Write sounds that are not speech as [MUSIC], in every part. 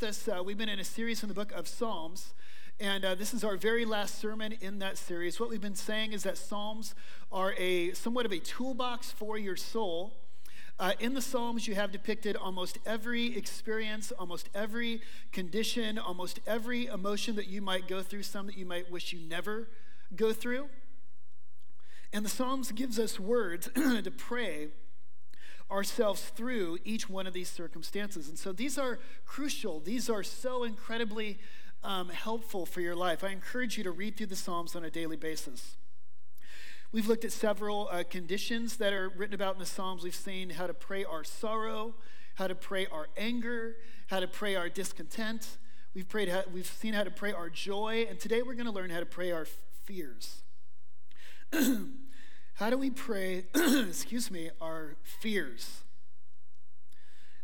This, uh, we've been in a series in the book of Psalms, and uh, this is our very last sermon in that series. What we've been saying is that Psalms are a somewhat of a toolbox for your soul. Uh, in the Psalms, you have depicted almost every experience, almost every condition, almost every emotion that you might go through, some that you might wish you never go through. And the Psalms gives us words [CLEARS THROAT] to pray ourselves through each one of these circumstances. And so these are crucial, these are so incredibly um, helpful for your life. I encourage you to read through the Psalms on a daily basis. We've looked at several uh, conditions that are written about in the Psalms. We've seen how to pray our sorrow, how to pray our anger, how to pray our discontent. We've, prayed how, we've seen how to pray our joy, and today we're going to learn how to pray our fears. [CLEARS THROAT] How do we pray, [CLEARS THROAT] excuse me, our fears?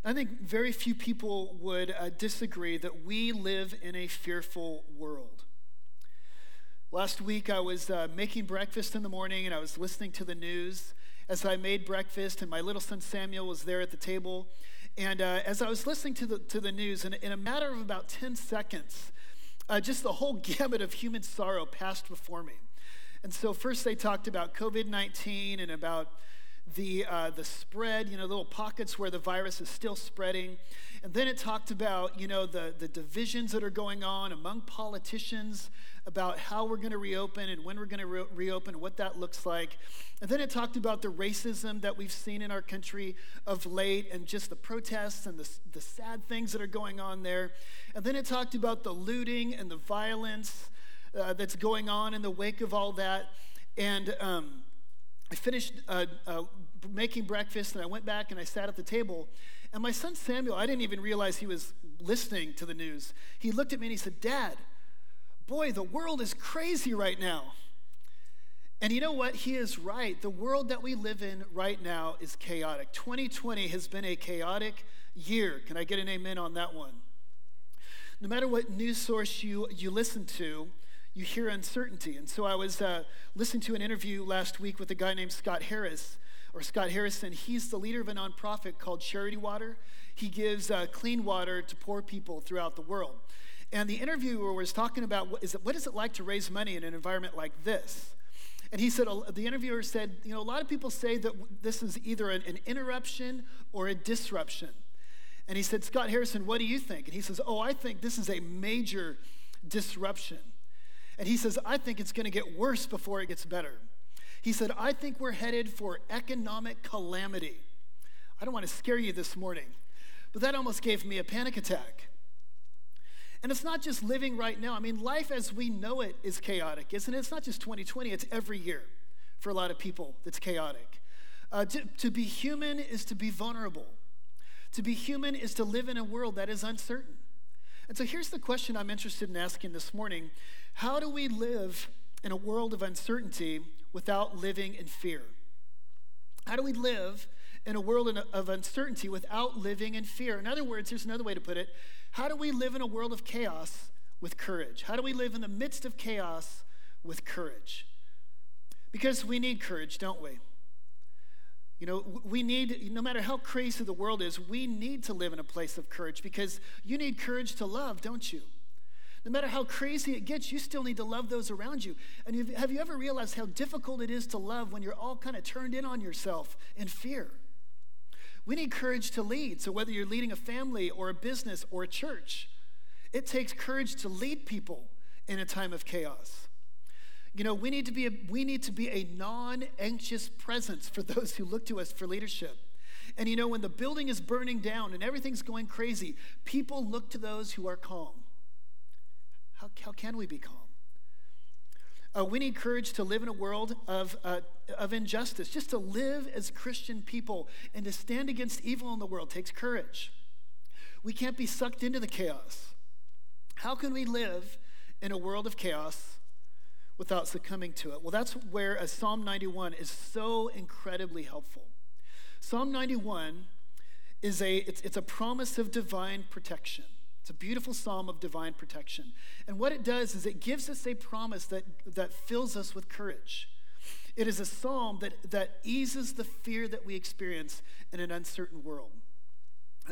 I think very few people would uh, disagree that we live in a fearful world. Last week, I was uh, making breakfast in the morning and I was listening to the news as I made breakfast, and my little son Samuel was there at the table. And uh, as I was listening to the, to the news, in, in a matter of about 10 seconds, uh, just the whole [LAUGHS] gamut of human sorrow passed before me. And so, first they talked about COVID 19 and about the, uh, the spread, you know, little pockets where the virus is still spreading. And then it talked about, you know, the, the divisions that are going on among politicians about how we're going to reopen and when we're going to re- reopen, what that looks like. And then it talked about the racism that we've seen in our country of late and just the protests and the, the sad things that are going on there. And then it talked about the looting and the violence uh, that's going on in the wake of all that. And um, I finished uh, uh, making breakfast and I went back and I sat at the table. And my son Samuel, I didn't even realize he was listening to the news. He looked at me and he said, Dad, boy, the world is crazy right now. And you know what? He is right. The world that we live in right now is chaotic. 2020 has been a chaotic year. Can I get an amen on that one? No matter what news source you, you listen to, you hear uncertainty. And so I was uh, listening to an interview last week with a guy named Scott Harris, or Scott Harrison. He's the leader of a nonprofit called Charity Water. He gives uh, clean water to poor people throughout the world. And the interviewer was talking about what is, it, what is it like to raise money in an environment like this? And he said, the interviewer said, you know, a lot of people say that this is either an, an interruption or a disruption. And he said, Scott Harrison, what do you think? And he says, oh, I think this is a major disruption. And he says, I think it's going to get worse before it gets better. He said, I think we're headed for economic calamity. I don't want to scare you this morning, but that almost gave me a panic attack. And it's not just living right now. I mean, life as we know it is chaotic, isn't it? It's not just 2020, it's every year for a lot of people that's chaotic. Uh, to, to be human is to be vulnerable. To be human is to live in a world that is uncertain. And so here's the question I'm interested in asking this morning How do we live in a world of uncertainty without living in fear? How do we live in a world of uncertainty without living in fear? In other words, here's another way to put it How do we live in a world of chaos with courage? How do we live in the midst of chaos with courage? Because we need courage, don't we? You know, we need, no matter how crazy the world is, we need to live in a place of courage because you need courage to love, don't you? No matter how crazy it gets, you still need to love those around you. And have you ever realized how difficult it is to love when you're all kind of turned in on yourself in fear? We need courage to lead. So, whether you're leading a family or a business or a church, it takes courage to lead people in a time of chaos. You know, we need to be a, we need to be a non-anxious presence for those who look to us for leadership. And you know, when the building is burning down and everything's going crazy, people look to those who are calm. How, how can we be calm? Uh, we need courage to live in a world of, uh, of injustice. Just to live as Christian people and to stand against evil in the world takes courage. We can't be sucked into the chaos. How can we live in a world of chaos without succumbing to it. Well, that's where a Psalm 91 is so incredibly helpful. Psalm 91 is a it's, it's a promise of divine protection. It's a beautiful psalm of divine protection. And what it does is it gives us a promise that, that fills us with courage. It is a psalm that, that eases the fear that we experience in an uncertain world.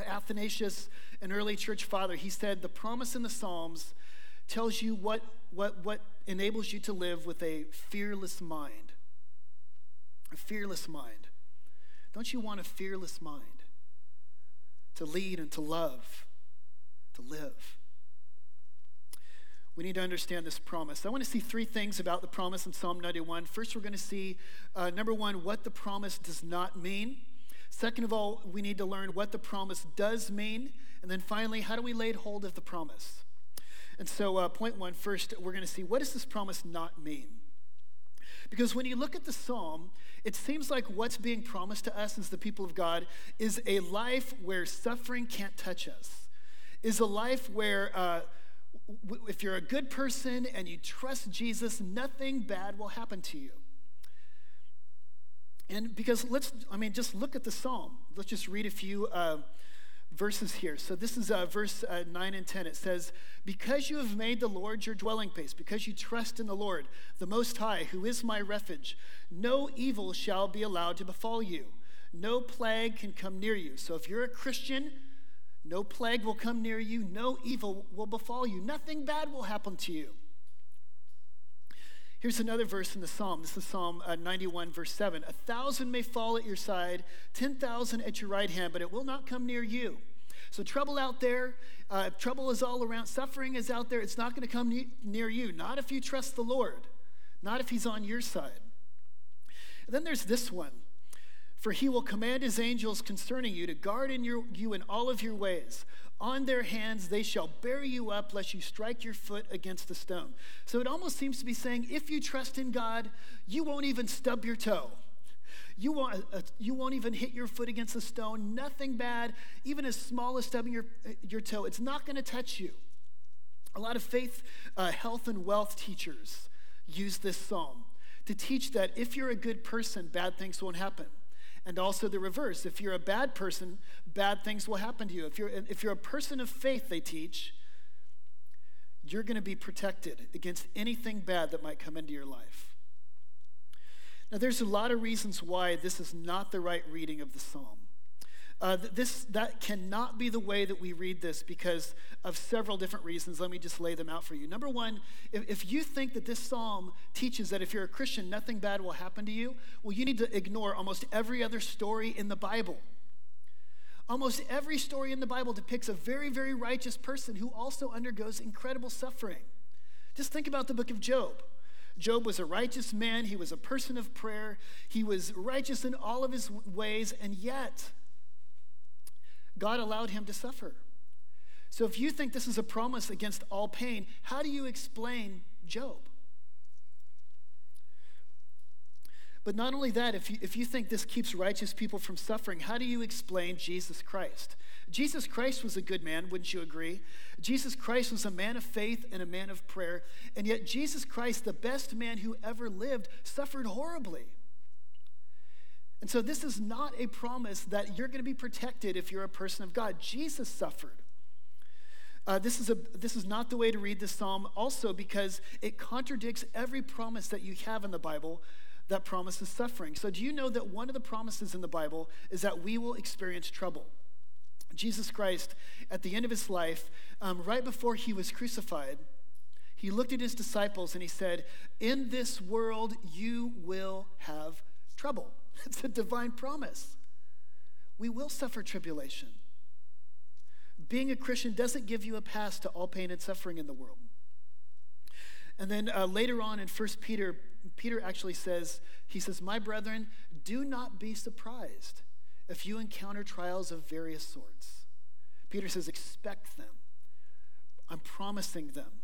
Athanasius, an early church father, he said, The promise in the Psalms tells you what, what, what enables you to live with a fearless mind. A fearless mind. Don't you want a fearless mind? To lead and to love, to live. We need to understand this promise. I want to see three things about the promise in Psalm 91. First, we're going to see, uh, number one, what the promise does not mean. Second of all, we need to learn what the promise does mean. And then finally, how do we lay hold of the promise? And so, uh, point one, first, we're going to see what does this promise not mean? Because when you look at the psalm, it seems like what's being promised to us as the people of God is a life where suffering can't touch us, is a life where uh, if you're a good person and you trust Jesus, nothing bad will happen to you. And because let's, I mean, just look at the psalm. Let's just read a few uh, verses here. So this is uh, verse uh, 9 and 10. It says, Because you have made the Lord your dwelling place, because you trust in the Lord, the Most High, who is my refuge, no evil shall be allowed to befall you. No plague can come near you. So if you're a Christian, no plague will come near you, no evil will befall you, nothing bad will happen to you. Here's another verse in the Psalm. This is Psalm uh, 91, verse 7. A thousand may fall at your side, 10,000 at your right hand, but it will not come near you. So, trouble out there, uh, trouble is all around, suffering is out there. It's not going to come ne- near you. Not if you trust the Lord, not if He's on your side. And then there's this one For He will command His angels concerning you to guard in your, you in all of your ways. On their hands they shall bear you up, lest you strike your foot against a stone. So it almost seems to be saying if you trust in God, you won't even stub your toe. You won't, uh, you won't even hit your foot against a stone. Nothing bad, even as small as stubbing your, uh, your toe. It's not going to touch you. A lot of faith, uh, health, and wealth teachers use this psalm to teach that if you're a good person, bad things won't happen. And also the reverse. If you're a bad person, bad things will happen to you. If you're, if you're a person of faith, they teach, you're going to be protected against anything bad that might come into your life. Now, there's a lot of reasons why this is not the right reading of the psalm. Uh, this, that cannot be the way that we read this because of several different reasons. Let me just lay them out for you. Number one, if, if you think that this psalm teaches that if you're a Christian, nothing bad will happen to you, well, you need to ignore almost every other story in the Bible. Almost every story in the Bible depicts a very, very righteous person who also undergoes incredible suffering. Just think about the book of Job. Job was a righteous man, he was a person of prayer, he was righteous in all of his ways, and yet, God allowed him to suffer. So if you think this is a promise against all pain, how do you explain Job? But not only that, if you, if you think this keeps righteous people from suffering, how do you explain Jesus Christ? Jesus Christ was a good man, wouldn't you agree? Jesus Christ was a man of faith and a man of prayer, and yet Jesus Christ, the best man who ever lived, suffered horribly. And so, this is not a promise that you're going to be protected if you're a person of God. Jesus suffered. Uh, this, is a, this is not the way to read this psalm, also because it contradicts every promise that you have in the Bible that promises suffering. So, do you know that one of the promises in the Bible is that we will experience trouble? Jesus Christ, at the end of his life, um, right before he was crucified, he looked at his disciples and he said, In this world you will have trouble. [LAUGHS] It's a divine promise. We will suffer tribulation. Being a Christian doesn't give you a pass to all pain and suffering in the world. And then uh, later on in 1 Peter, Peter actually says, he says, My brethren, do not be surprised if you encounter trials of various sorts. Peter says, expect them. I'm promising them.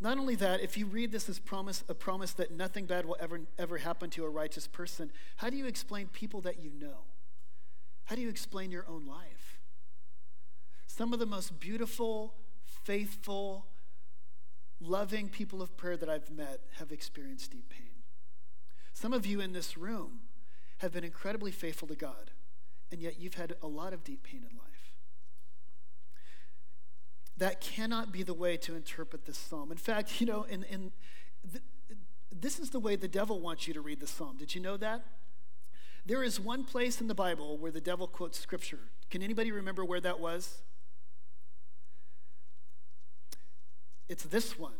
Not only that, if you read this as promise, a promise that nothing bad will ever, ever happen to a righteous person, how do you explain people that you know? How do you explain your own life? Some of the most beautiful, faithful, loving people of prayer that I've met have experienced deep pain. Some of you in this room have been incredibly faithful to God, and yet you've had a lot of deep pain in life. That cannot be the way to interpret this psalm. In fact, you know, in, in th- this is the way the devil wants you to read the psalm. Did you know that? There is one place in the Bible where the devil quotes scripture. Can anybody remember where that was? It's this one.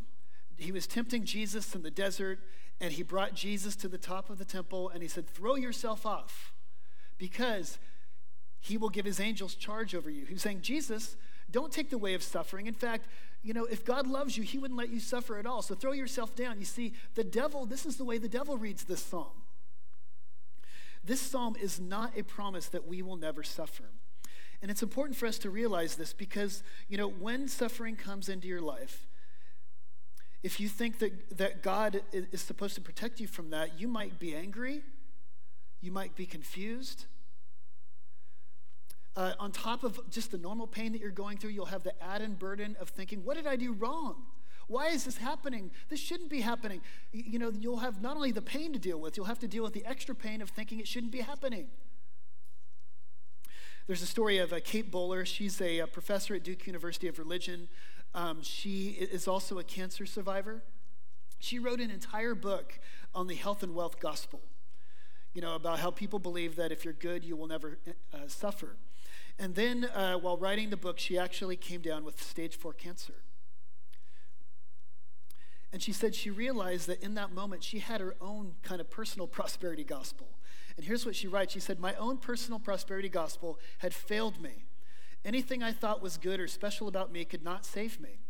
He was tempting Jesus in the desert, and he brought Jesus to the top of the temple, and he said, Throw yourself off, because he will give his angels charge over you. He was saying, Jesus, don't take the way of suffering. In fact, you know, if God loves you, he wouldn't let you suffer at all. So throw yourself down. You see, the devil, this is the way the devil reads this psalm. This psalm is not a promise that we will never suffer. And it's important for us to realize this because, you know, when suffering comes into your life, if you think that, that God is supposed to protect you from that, you might be angry, you might be confused. Uh, on top of just the normal pain that you're going through, you'll have the added burden of thinking, What did I do wrong? Why is this happening? This shouldn't be happening. You know, you'll have not only the pain to deal with, you'll have to deal with the extra pain of thinking it shouldn't be happening. There's a story of uh, Kate Bowler. She's a, a, uh, professor at Duke University of Religion. Um, she is also a cancer survivor. She wrote an entire book on the health and wealth gospel, you know, about how people believe that if you're good, you will never uh, suffer. And then uh, while writing the book, she actually came down with stage four cancer. And she said she realized that in that moment, she had her own kind of personal prosperity gospel. And here's what she writes She said, My own personal prosperity gospel had failed me. Anything I thought was good or special about me could not save me.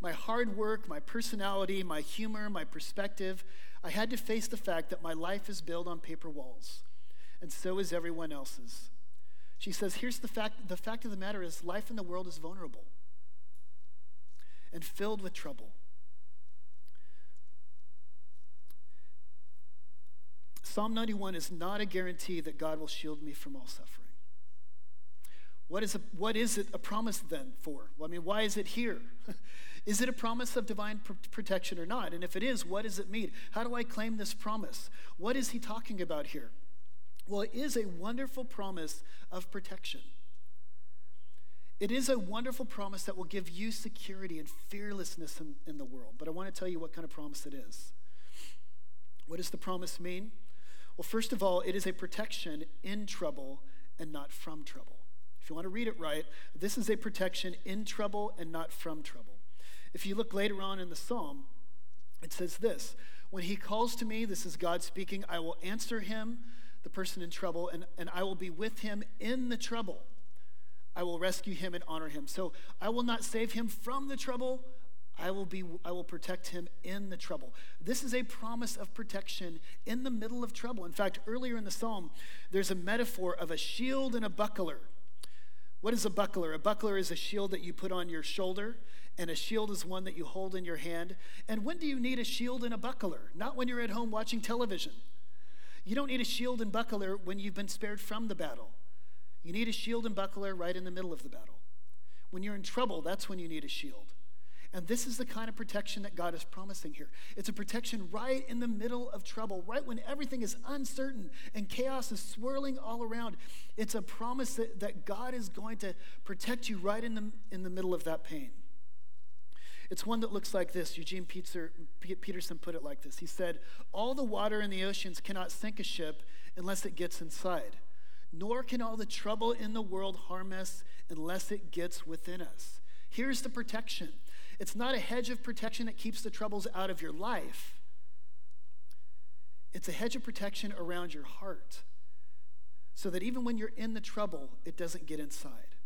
My hard work, my personality, my humor, my perspective, I had to face the fact that my life is built on paper walls, and so is everyone else's. She says, Here's the fact the fact of the matter is, life in the world is vulnerable and filled with trouble. Psalm 91 is not a guarantee that God will shield me from all suffering. What is, a, what is it a promise then for? I mean, why is it here? [LAUGHS] is it a promise of divine pr- protection or not? And if it is, what does it mean? How do I claim this promise? What is he talking about here? Well, it is a wonderful promise of protection. It is a wonderful promise that will give you security and fearlessness in, in the world. But I want to tell you what kind of promise it is. What does the promise mean? Well, first of all, it is a protection in trouble and not from trouble. If you want to read it right, this is a protection in trouble and not from trouble. If you look later on in the psalm, it says this When he calls to me, this is God speaking, I will answer him the person in trouble, and, and I will be with him in the trouble. I will rescue him and honor him. So I will not save him from the trouble. I will be I will protect him in the trouble. This is a promise of protection in the middle of trouble. In fact, earlier in the psalm, there's a metaphor of a shield and a buckler. What is a buckler? A buckler is a shield that you put on your shoulder, and a shield is one that you hold in your hand. And when do you need a shield and a buckler? Not when you're at home watching television. You don't need a shield and buckler when you've been spared from the battle. You need a shield and buckler right in the middle of the battle. When you're in trouble, that's when you need a shield. And this is the kind of protection that God is promising here. It's a protection right in the middle of trouble, right when everything is uncertain and chaos is swirling all around. It's a promise that, that God is going to protect you right in the, in the middle of that pain. It's one that looks like this. Eugene Peterson put it like this He said, All the water in the oceans cannot sink a ship unless it gets inside, nor can all the trouble in the world harm us unless it gets within us. Here's the protection it's not a hedge of protection that keeps the troubles out of your life, it's a hedge of protection around your heart so that even when you're in the trouble, it doesn't get inside.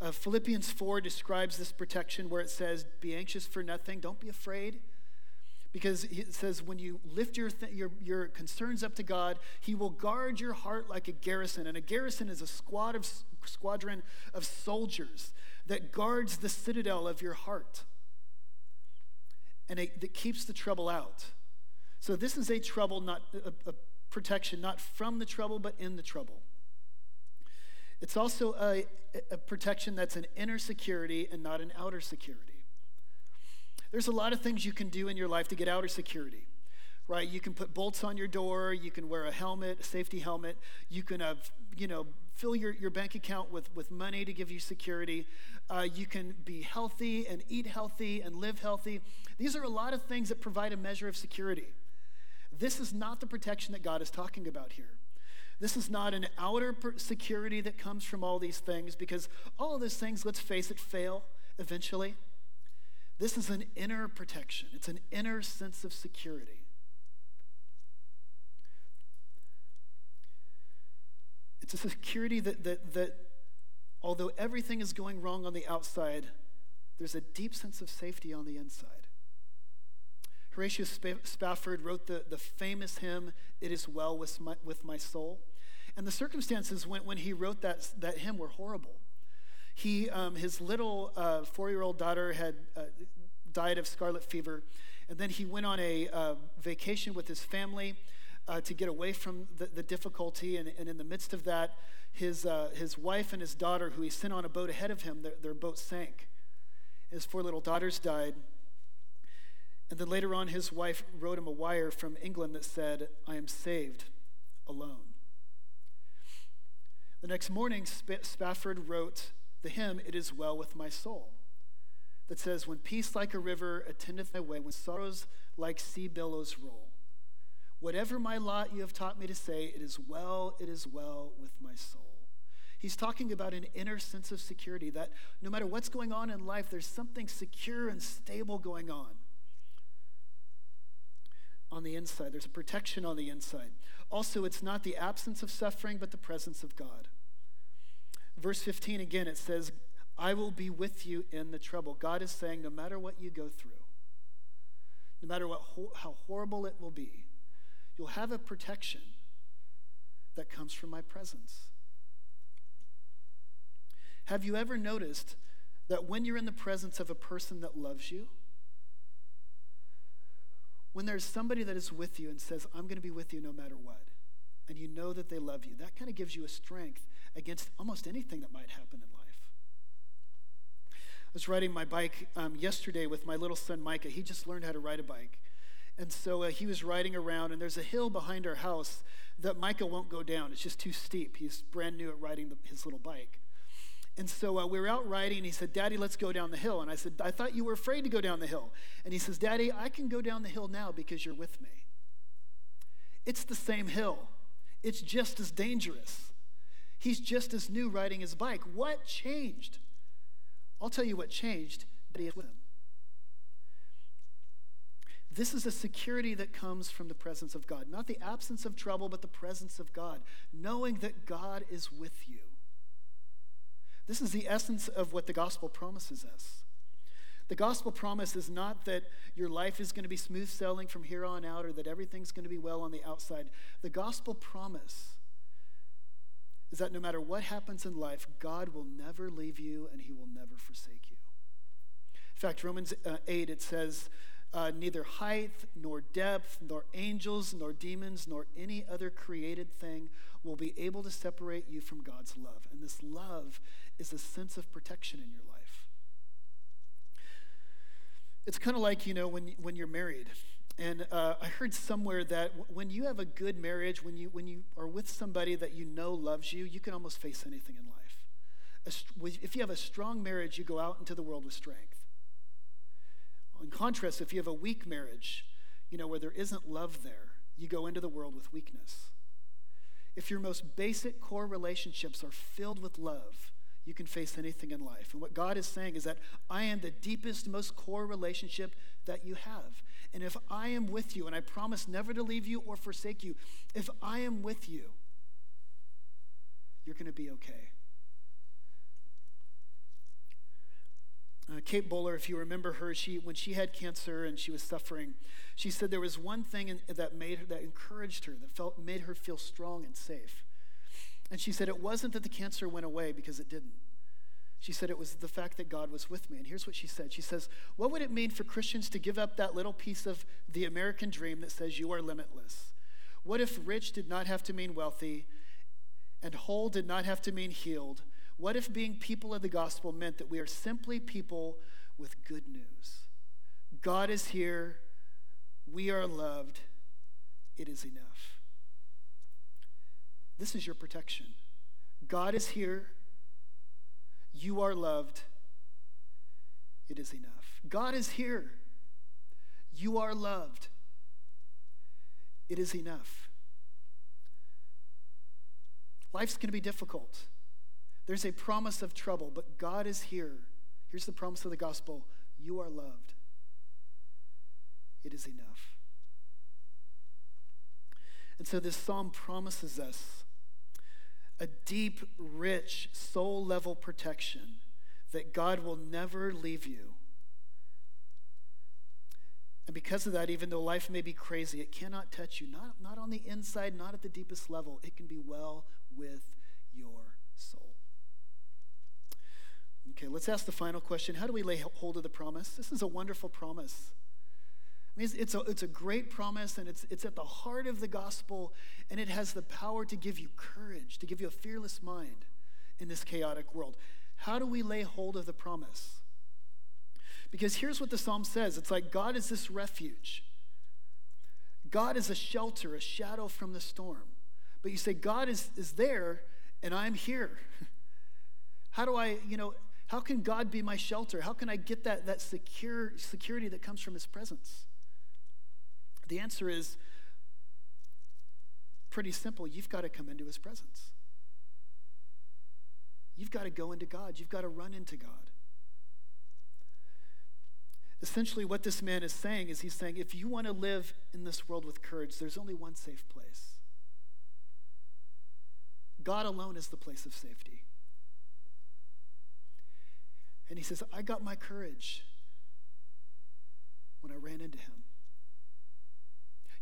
Uh, Philippians 4 describes this protection where it says, Be anxious for nothing, don't be afraid. Because it says, when you lift your, th- your, your concerns up to God, He will guard your heart like a garrison. And a garrison is a squad of, squadron of soldiers that guards the citadel of your heart and it, that keeps the trouble out. So, this is a trouble, not a, a protection, not from the trouble, but in the trouble. It's also a, a protection that's an inner security and not an outer security. There's a lot of things you can do in your life to get outer security, right? You can put bolts on your door, you can wear a helmet, a safety helmet, you can have, you know, fill your, your bank account with, with money to give you security. Uh, you can be healthy and eat healthy and live healthy. These are a lot of things that provide a measure of security. this is not the protection that God is talking about here. This is not an outer security that comes from all these things because all of those things, let's face it, fail eventually. This is an inner protection, it's an inner sense of security. It's a security that, that, that although everything is going wrong on the outside, there's a deep sense of safety on the inside. Horatio Spafford wrote the, the famous hymn, It Is Well with My, with my Soul. And the circumstances when, when he wrote that, that hymn were horrible. He, um, his little uh, four year old daughter had uh, died of scarlet fever, and then he went on a uh, vacation with his family uh, to get away from the, the difficulty. And, and, in the midst of that, his, uh, his wife and his daughter, who he sent on a boat ahead of him, their, their boat sank. His four little daughters died. And then later on, his wife wrote him a wire from England that said, I am saved alone. The next morning, Spafford wrote the hymn, It Is Well With My Soul, that says, When peace like a river attendeth my way, when sorrows like sea billows roll, whatever my lot you have taught me to say, it is well, it is well with my soul. He's talking about an inner sense of security that no matter what's going on in life, there's something secure and stable going on on the inside. There's a protection on the inside. Also, it's not the absence of suffering, but the presence of God. Verse 15 again, it says, I will be with you in the trouble. God is saying, no matter what you go through, no matter what, how horrible it will be, you'll have a protection that comes from my presence. Have you ever noticed that when you're in the presence of a person that loves you, when there's somebody that is with you and says, I'm going to be with you no matter what, and you know that they love you, that kind of gives you a strength against almost anything that might happen in life. I was riding my bike um, yesterday with my little son Micah. He just learned how to ride a bike. And so uh, he was riding around, and there's a hill behind our house that Micah won't go down. It's just too steep. He's brand new at riding the, his little bike. And so uh, we were out riding, and he said, Daddy, let's go down the hill. And I said, I thought you were afraid to go down the hill. And he says, Daddy, I can go down the hill now because you're with me. It's the same hill, it's just as dangerous. He's just as new riding his bike. What changed? I'll tell you what changed. Daddy is with him. This is a security that comes from the presence of God. Not the absence of trouble, but the presence of God. Knowing that God is with you. This is the essence of what the gospel promises us. The gospel promise is not that your life is going to be smooth sailing from here on out or that everything's going to be well on the outside. The gospel promise is that no matter what happens in life, God will never leave you and he will never forsake you. In fact, Romans uh, 8, it says, uh, neither height, nor depth, nor angels, nor demons, nor any other created thing will be able to separate you from God's love. And this love is a sense of protection in your life. It's kind of like, you know, when, when you're married. And uh, I heard somewhere that when you have a good marriage, when you, when you are with somebody that you know loves you, you can almost face anything in life. If you have a strong marriage, you go out into the world with strength. In contrast, if you have a weak marriage, you know, where there isn't love there, you go into the world with weakness. If your most basic core relationships are filled with love, you can face anything in life. And what God is saying is that I am the deepest, most core relationship that you have. And if I am with you, and I promise never to leave you or forsake you, if I am with you, you're going to be okay. Uh, Kate Bowler, if you remember her, she when she had cancer and she was suffering, she said there was one thing in, that made her, that encouraged her, that felt made her feel strong and safe. And she said it wasn't that the cancer went away because it didn't. She said it was the fact that God was with me. And here's what she said. She says, "What would it mean for Christians to give up that little piece of the American dream that says you are limitless? What if rich did not have to mean wealthy and whole did not have to mean healed?" What if being people of the gospel meant that we are simply people with good news? God is here. We are loved. It is enough. This is your protection. God is here. You are loved. It is enough. God is here. You are loved. it is enough. Life's going to be difficult. There's a promise of trouble, but God is here. Here's the promise of the gospel you are loved. It is enough. And so this psalm promises us a deep, rich, soul level protection that God will never leave you. And because of that, even though life may be crazy, it cannot touch you. Not, not on the inside, not at the deepest level. It can be well with your soul. Okay, let's ask the final question How do we lay hold of the promise? This is a wonderful promise. I mean, it's, a, it's a great promise, and it's, it's at the heart of the gospel, and it has the power to give you courage, to give you a fearless mind in this chaotic world. How do we lay hold of the promise? Because here's what the psalm says it's like God is this refuge, God is a shelter, a shadow from the storm. But you say, God is, is there and I'm here. [LAUGHS] How do I, you know, how can God be my shelter? How can I get that, that secure security that comes from his presence? The answer is pretty simple. You've got to come into his presence. You've got to go into God. You've got to run into God. Essentially, what this man is saying is he's saying, if you want to live in this world with courage, there's only one safe place God alone is the place of safety. And he says, I got my courage when I ran into him.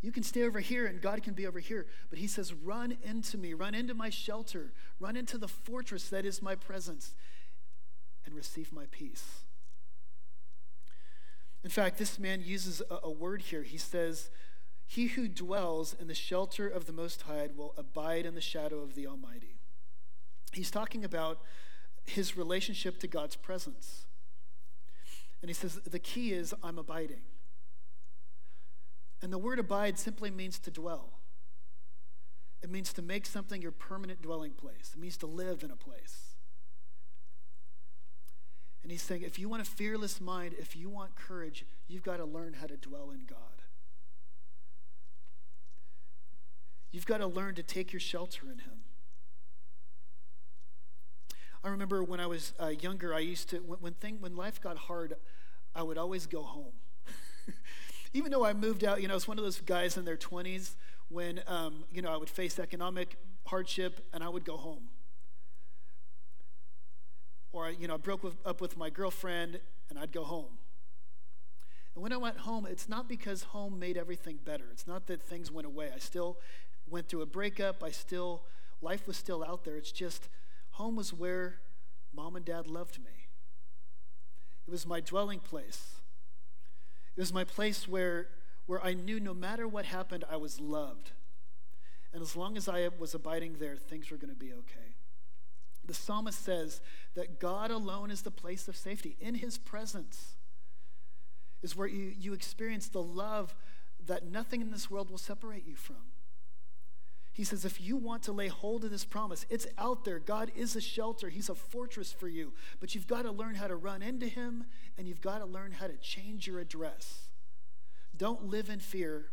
You can stay over here and God can be over here. But he says, Run into me, run into my shelter, run into the fortress that is my presence, and receive my peace. In fact, this man uses a, a word here. He says, he who dwells in the shelter of the Most High will abide in the shadow of the Almighty. He's talking about his relationship to God's presence. And he says, the key is I'm abiding. And the word abide simply means to dwell. It means to make something your permanent dwelling place. It means to live in a place. And he's saying, if you want a fearless mind, if you want courage, you've got to learn how to dwell in God. You've got to learn to take your shelter in Him. I remember when I was uh, younger, I used to, when, when, thing, when life got hard, I would always go home. [LAUGHS] Even though I moved out, you know, I was one of those guys in their 20s when, um, you know, I would face economic hardship and I would go home. Or, you know, I broke with, up with my girlfriend and I'd go home. And when I went home, it's not because home made everything better. It's not that things went away. I still went through a breakup. I still, life was still out there. It's just home was where mom and dad loved me. It was my dwelling place. It was my place where, where I knew no matter what happened, I was loved. And as long as I was abiding there, things were going to be okay. The psalmist says that God alone is the place of safety. In his presence is where you, you experience the love that nothing in this world will separate you from. He says, if you want to lay hold of this promise, it's out there. God is a shelter, He's a fortress for you. But you've got to learn how to run into Him and you've got to learn how to change your address. Don't live in fear,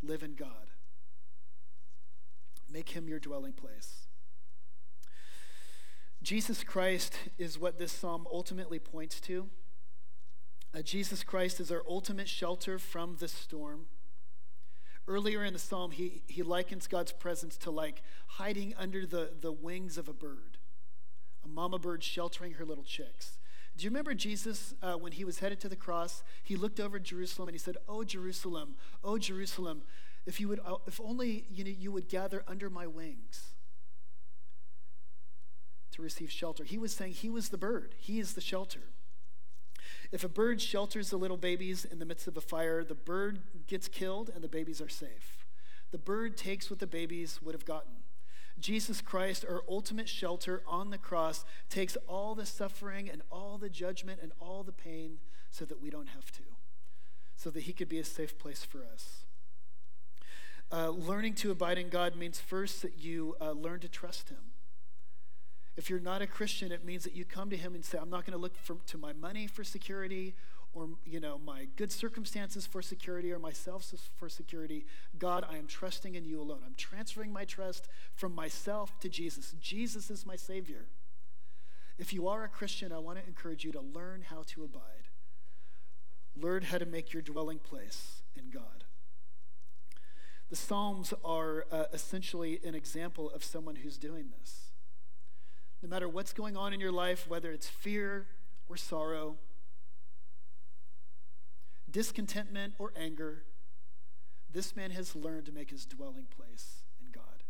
live in God. Make Him your dwelling place. Jesus Christ is what this psalm ultimately points to. Uh, Jesus Christ is our ultimate shelter from the storm. Earlier in the psalm, he, he likens God's presence to like hiding under the, the wings of a bird, a mama bird sheltering her little chicks. Do you remember Jesus uh, when he was headed to the cross? He looked over Jerusalem and he said, Oh, Jerusalem, oh, Jerusalem, if, you would, if only you, know, you would gather under my wings to receive shelter. He was saying he was the bird, he is the shelter. If a bird shelters the little babies in the midst of a fire, the bird gets killed and the babies are safe. The bird takes what the babies would have gotten. Jesus Christ, our ultimate shelter on the cross, takes all the suffering and all the judgment and all the pain so that we don't have to, so that he could be a safe place for us. Uh, learning to abide in God means first that you uh, learn to trust him. If you're not a Christian, it means that you come to him and say, I'm not going to look for, to my money for security or you know my good circumstances for security or myself for security. God i am trusting in you alone. I'm transferring my trust from myself to jesus. Jesus is my savior. If you are a christian i want to encourage you to learn how to abide. Learn how to make your dwelling place in god. The psalms are uh, essentially an example of someone who's doing this no matter what's going on in your life whether it's fear or sorrow discontentment, or anger, this man has learned to make his dwelling place in God.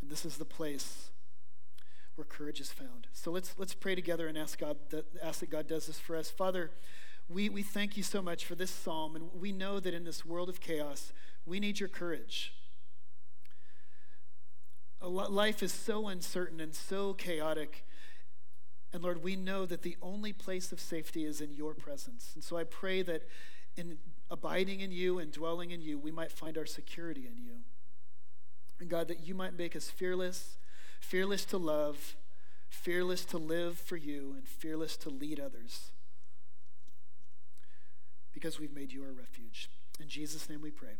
And this is the place where courage is found. So let's, let's pray together and ask, God that, ask that God does this for us. Father, we, we thank you so much for this psalm, and we know that in this world of chaos, we need your courage. Life is so uncertain and so chaotic and Lord, we know that the only place of safety is in your presence. And so I pray that in abiding in you and dwelling in you, we might find our security in you. And God, that you might make us fearless, fearless to love, fearless to live for you, and fearless to lead others. Because we've made you our refuge. In Jesus' name we pray.